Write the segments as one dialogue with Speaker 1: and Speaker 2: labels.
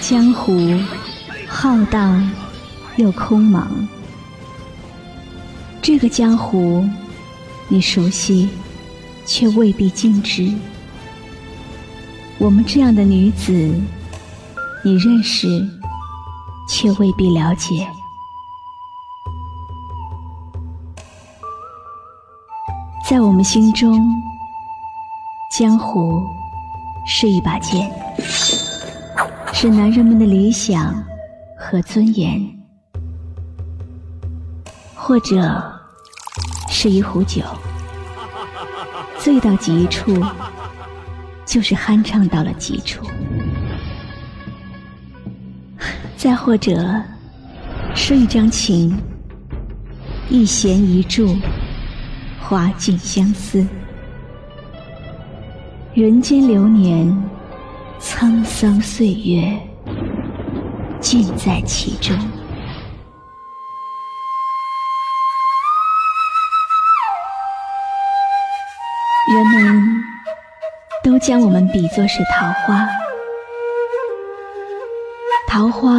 Speaker 1: 江湖浩荡又空茫。这个江湖，你熟悉，却未必尽知。我们这样的女子，你认识，却未必了解。在我们心中，江湖是一把剑。是男人们的理想和尊严，或者是一壶酒，醉到极处，就是酣畅到了极处；再或者是一张琴，一弦一柱，花尽相思。人间流年。沧桑岁月，尽在其中。人们都将我们比作是桃花，桃花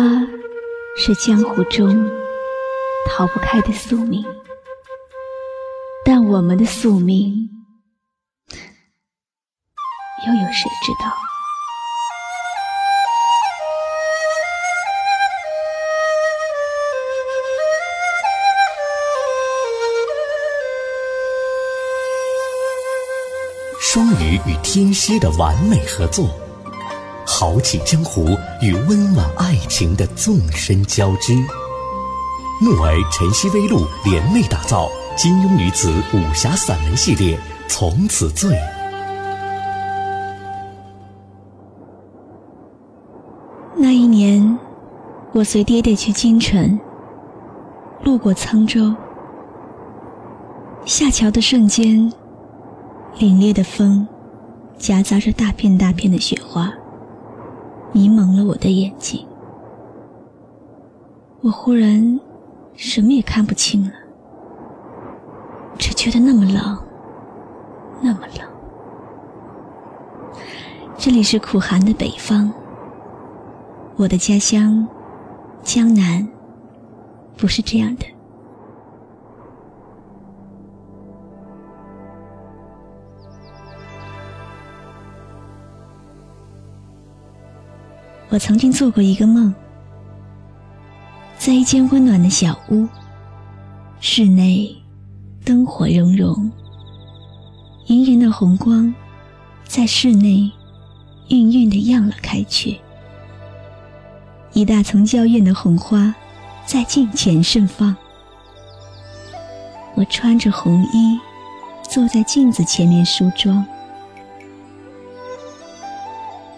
Speaker 1: 是江湖中逃不开的宿命，但我们的宿命，又有谁知道？
Speaker 2: 双鱼与天蝎的完美合作，豪气江湖与温婉爱情的纵深交织。木儿晨曦微露联袂打造金庸女子武侠散文系列《从此醉》。
Speaker 3: 那一年，我随爹爹去京城，路过沧州，下桥的瞬间。凛冽的风，夹杂着大片大片的雪花，迷蒙了我的眼睛。我忽然什么也看不清了，只觉得那么冷，那么冷。这里是苦寒的北方，我的家乡江南不是这样的。我曾经做过一个梦，在一间温暖的小屋，室内灯火融融，莹莹的红光在室内晕晕的漾了开去，一大丛娇艳的红花在镜前盛放。我穿着红衣，坐在镜子前面梳妆，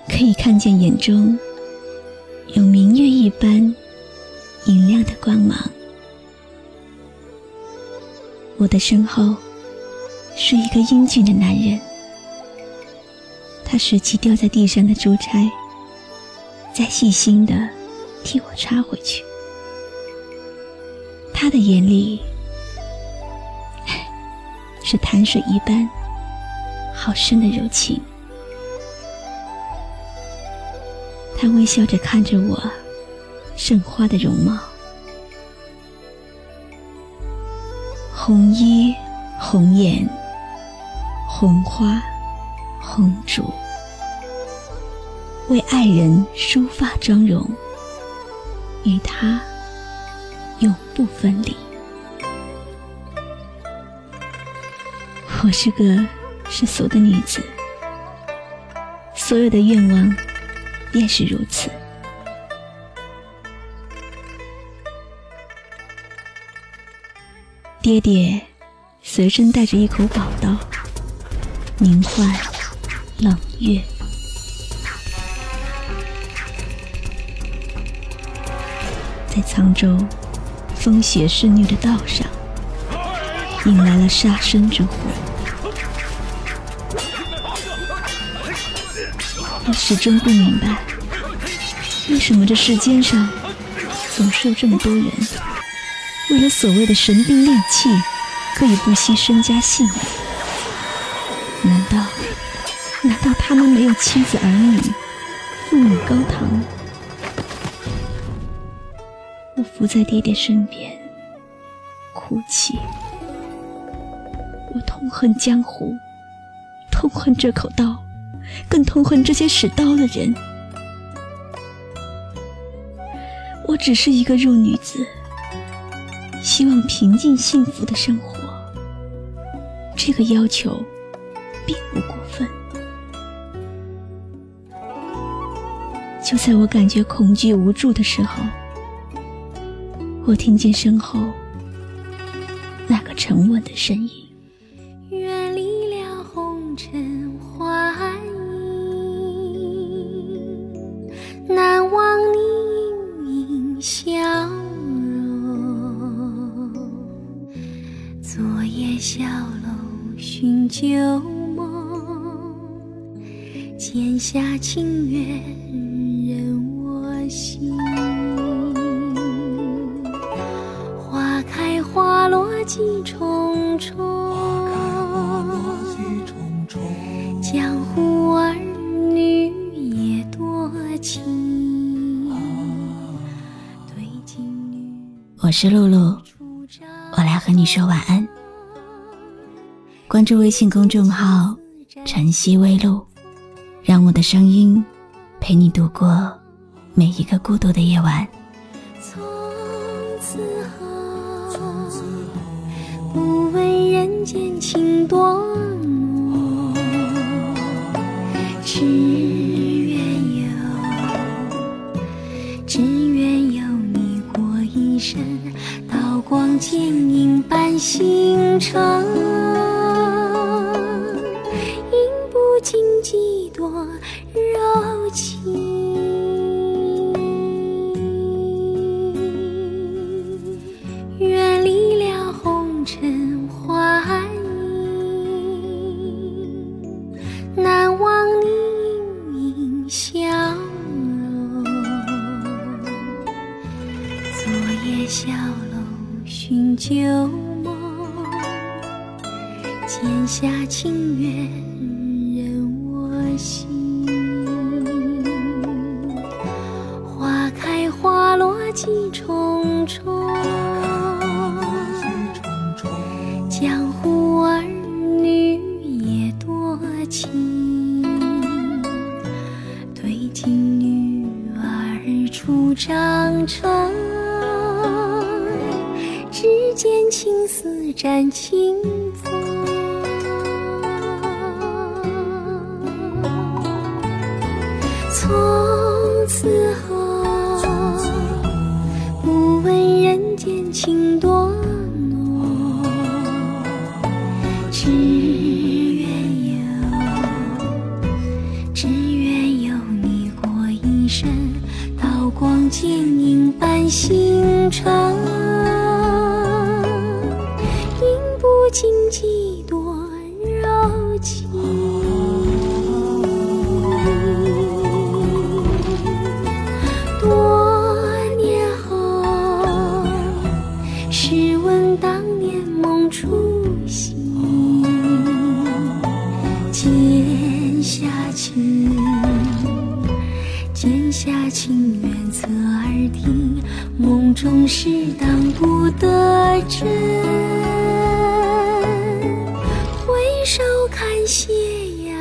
Speaker 3: 可以看见眼中。一般明亮的光芒。我的身后是一个英俊的男人，他拾起掉在地上的珠钗，再细心的替我插回去。他的眼里 是潭水一般好深的柔情。他微笑着看着我，盛花的容貌，红衣红颜，红花红烛，为爱人梳发妆容，与他永不分离。我是个世俗的女子，所有的愿望。便是如此。爹爹随身带着一口宝刀，名唤冷月。
Speaker 4: 在沧州风雪肆虐的道上，引来了杀身之祸。我始终不明白，为什么这世间上总是有这么多人，为了所谓的神兵利器，可以不惜身家性命？难道，难道他们没有妻子儿女，父母高堂？我伏在爹爹身边，哭泣。我痛恨江湖，痛恨这口刀。更痛恨这些使刀的人。我只是一个弱女子，希望平静幸福的生活。这个要求并不过分。就在我感觉恐惧无助的时候，我听见身后那个沉稳的声音。
Speaker 3: 小旧梦，剑下情缘任我行。花开花落几重重，江湖儿女也多情。
Speaker 1: 我是露露，我来和你说晚安。关注微信公众号“晨曦微露”，让我的声音陪你度过每一个孤独的夜晚。
Speaker 3: 从此后，不问人间情多浓，只愿有，只愿有你过一生，刀光剑影伴星辰。尘寰影，难忘你盈笑容。昨夜小楼寻旧梦，剪下情缘任我行。花开花落几重重。对镜女儿初长成。见青丝沾青风，影伴星辰。经几多柔情，多年后，试问当年梦初醒，剑下情，是当不得真回首看斜阳